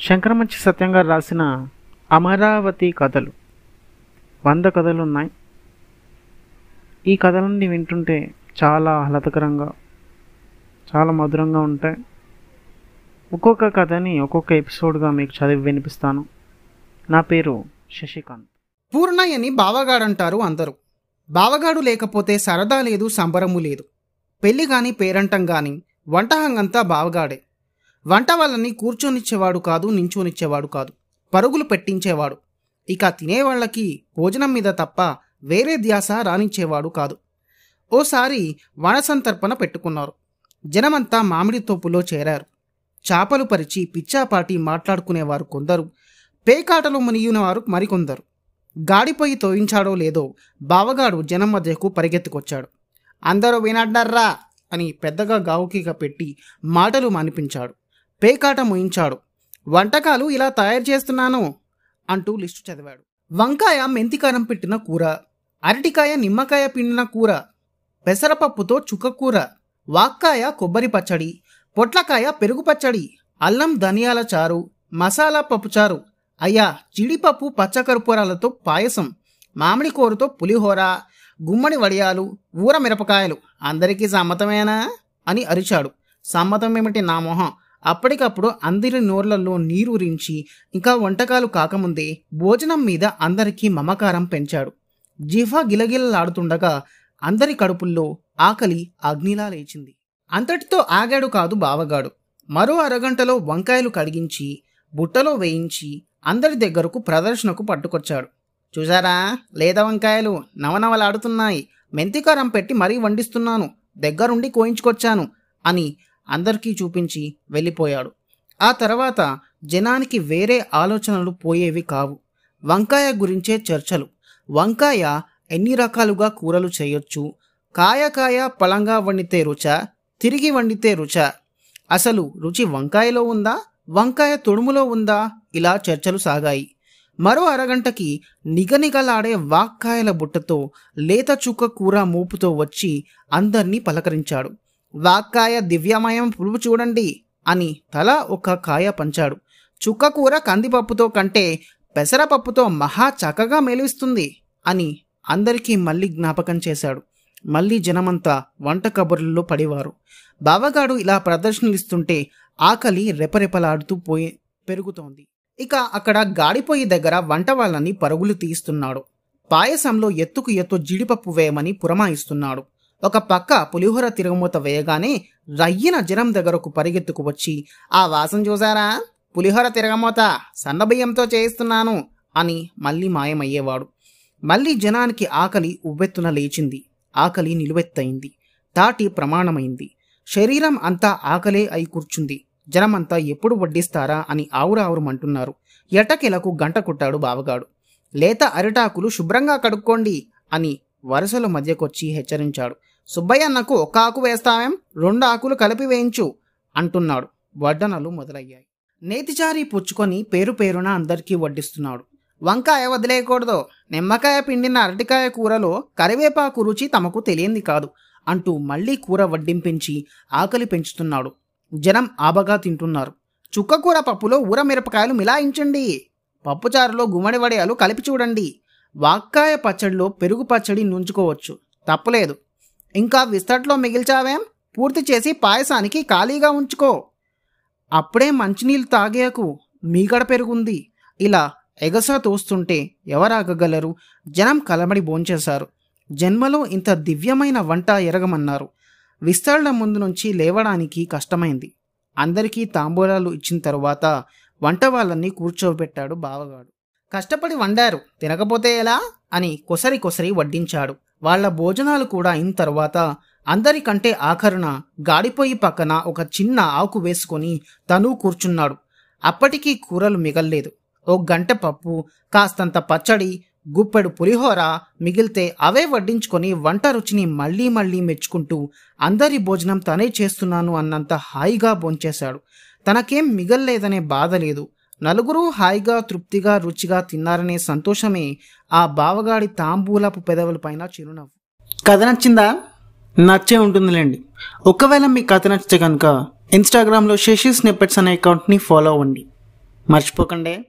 శంకరమంచి సత్యంగారు రాసిన అమరావతి కథలు. వంద కథలు ఉన్నాయి ఈ కథలన్నీ వింటుంటే చాలా ఆహ్లాదకరంగా చాలా మధురంగా ఉంటాయి. ఒక్కొక్క కథని ఒక్కొక్క ఎపిసోడ్గా మీకు చదివి వినిపిస్తాను. నా పేరు శశికాంత్. పూర్ణయ్యని బావగాడంటారు అందరూ. బావగాడు లేకపోతే సరదా లేదు సంబరము లేదు. పెళ్ళి కానీ పేరంటం కానీ వంటహంగంతా బావగాడే. వంట వాళ్ళని కూర్చొనిచ్చేవాడు కాదు నించోనిచ్చేవాడు కాదు. పరుగులు పెట్టించేవాడు. ఇక తినేవాళ్ళకి భోజనం మీద తప్ప వేరే ధ్యాస రానిచ్చేవాడు కాదు. ఓసారి వనసంతర్పణ పెట్టుకున్నారు. జనమంతా మామిడి తోపులో చేరారు. చాపలు పరిచి పిచ్చాపాటి మాట్లాడుకునేవారు కొందరు. పేకాటలు మునిగినవారు మరికొందరు. గాడిపోయి తోయించాడో లేదో బావగాడు జనం మధ్యకు పరిగెత్తుకొచ్చాడు. అందరూ వినడ్డర్రా అని పెద్దగా గావుకీగా పెట్టి మాటలు మానిపించాడు. పేకాట ముయించాడు. వంటకాలు ఇలా తయారు చేస్తున్నాను అంటూ లిస్టు చదివాడు. వంకాయ మెంతికారం పెట్టిన కూర అరటికాయ నిమ్మకాయ పిండిన కూర పెసరపప్పుతో చుక్క కూర వాక్కాయ కొబ్బరి పచ్చడి పొట్లకాయ పెరుగు పచ్చడి అల్లం ధనియాల చారు మసాలా పప్పు చారు అయ్యా జీడిపప్పు పచ్చకర్పూరాలతో పాయసం మామిడి కూరతో పులిహోర గుమ్మడి వడియాలు ఊర మిరపకాయలు. అందరికీ సమ్మతమేనా? అని అరిచాడు. సమ్మతం ఏమిటి నా మొహం? అప్పటికప్పుడు అందరి నోర్లలో నీరు రించి ఇంకా వంటకాలు కాకముందే భోజనం మీద అందరికీ మమకారం పెంచాడు. జిఫా గిలగిలలాడుతుండగా అందరి కడుపుల్లో ఆకలి అగ్నిలా లేచింది. అంతటితో ఆగాడు కాదు బావగాడు. మరో అరగంటలో వంకాయలు కడిగించి బుట్టలో వేయించి అందరి దగ్గరకు ప్రదర్శనకు పట్టుకొచ్చాడు. చూసారా లేత వంకాయలు నవనవలాడుతున్నాయి. మెంతికారం పెట్టి మరీ వండిస్తున్నాను. దగ్గరుండి కోయించుకొచ్చాను అని అందరికీ చూపించి వెళ్ళిపోయాడు. ఆ తర్వాత జనానికి వేరే ఆలోచనలు పోయేవి కావు. వంకాయ గురించే చర్చలు. వంకాయ ఎన్ని రకాలుగా కూరలు చేయొచ్చు? కాయ కాయ పళంగా వండితే రుచ తిరిగి వండితే రుచ. అసలు రుచి వంకాయలో ఉందా? వంకాయ తొడుములో ఉందా? ఇలా చర్చలు సాగాయి. మరో అరగంటకి నిగనిగలాడే వాక్కాయల బుట్టతో లేత చుక్క కూర మూపుతో వచ్చి అందర్నీ పలకరించాడు. వాక్కాయ దివ్యమయం పులుపు చూడండి అని తల ఒక కాయ పంచాడు. చుక్క కూర కందిపప్పుతో కంటే పెసరపప్పుతో మహా చక్కగా మేలుస్తుంది అని అందరికీ మళ్ళీ జ్ఞాపకం చేశాడు. మళ్ళీ జనమంతా వంట కబుర్లలో పడేవారు. బావగాడు ఇలా ప్రదర్శనలిస్తుంటే ఆకలి రెపరెపలాడుతూ పోయి పెరుగుతోంది. ఇక అక్కడ గాడిపోయి దగ్గర వంట వాళ్ళని పరుగులు తీస్తున్నాడు పాయసంలో ఎత్తుకు ఎత్తు జీడిపప్పు వేయమని పురమాయిస్తున్నాడు. ఒక పక్క పులిహోర తిరుగుమూత వేయగానే రయ్యిన జనం దగ్గరకు పరిగెత్తుకు వచ్చి ఆ వాసన చూసారా పులిహోర తిరగమూత సన్నబియ్యంతో చేయిస్తున్నాను అని మళ్ళీ మాయమయ్యేవాడు. మళ్ళీ జనానికి ఆకలి ఉవ్వెత్తున లేచింది. ఆకలి నిలువెత్తయింది. తాటి ప్రమాణమైంది. శరీరం అంతా ఆకలే అయి కూర్చుంది. జనమంతా ఎప్పుడు వడ్డిస్తారా అని ఆవురావురమంటున్నారు. ఎటకెలకు గంట కొట్టాడు బావగాడు. లేత అరిటాకులు శుభ్రంగా కడుక్కోండి అని వరుసల మధ్యకొచ్చి హెచ్చరించాడు. సుబ్బయ్యన్నకు ఒక ఆకు వేస్తావేం? రెండు ఆకులు కలిపి వేయించు అంటున్నాడు. వడ్డనలు మొదలయ్యాయి. నేతిచారి పుచ్చుకొని పేరు పేరున అందరికీ వడ్డిస్తున్నాడు. వంకాయ వదిలేయకూడదు. నిమ్మకాయ పిండిన అరటికాయ కూరలో కరివేపాకు రుచి తమకు తెలియంది కాదు అంటూ మళ్ళీ కూర వడ్డింపించి ఆకలి పెంచుతున్నాడు. జనం ఆబగా తింటున్నారు. చుక్కకూర పప్పులో ఊర మిరపకాయలు మిలాయించండి. పప్పుచారులో గుమ్మడి వడియాలు కలిపి చూడండి. వాక్కాయ పచ్చడిలో పెరుగు పచ్చడి నుంచుకోవచ్చు. తప్పలేదు. ఇంకా విస్తట్లో మిగిల్చావేం? పూర్తి చేసి పాయసానికి ఖాళీగా ఉంచుకో. అప్పుడే మంచినీళ్ళు తాగేయకు. మీగడ పెరుగుంది. ఇలా ఎగసా తోస్తుంటే ఎవరాగగలరు? జనం కలబడి భోంచేశారు. జన్మలో ఇంత దివ్యమైన వంట ఎరగమన్నారు. విస్తరణ ముందు నుంచి లేవడానికి కష్టమైంది. అందరికీ తాంబూలాలు ఇచ్చిన తరువాత వంట వాళ్ళని కూర్చోబెట్టాడు బావగాడు. కష్టపడి వండారు. తినకపోతే ఎలా? అని కొసరి కొసరి వడ్డించాడు. వాళ్ళ భోజనాలు కూడా అయిన తర్వాత అందరికంటే ఆఖరున గాడిపోయి పక్కన ఒక చిన్న ఆకు వేసుకొని తను కూర్చున్నాడు. అప్పటికీ కూరలు మిగల్లేదు. ఓ గంట పప్పు కాస్తంత పచ్చడి గుప్పెడు పులిహోర మిగిలితే అవే వడ్డించుకొని వంట రుచిని మళ్ళీ మళ్ళీ మెచ్చుకుంటూ అందరి భోజనం తనే చేస్తున్నాను అన్నంత హాయిగా భోంచేశాడు. తనకేం మిగల్లేదనే బాధ లేదు. నలుగురు హాయిగా తృప్తిగా రుచిగా తిన్నారనే సంతోషమే ఆ బావగాడి తాంబూలపు పెదవులపైన చిరునవ్వు. కథ నచ్చిందా? నచ్చే ఉంటుందిలేండి. ఒకవేళ మీ కథ నచ్చితే కనుక ఇన్స్టాగ్రామ్లో శశి స్నిప్పెట్స్ అనే అకౌంట్ని ఫాలో అవ్వండి. మర్చిపోకండి.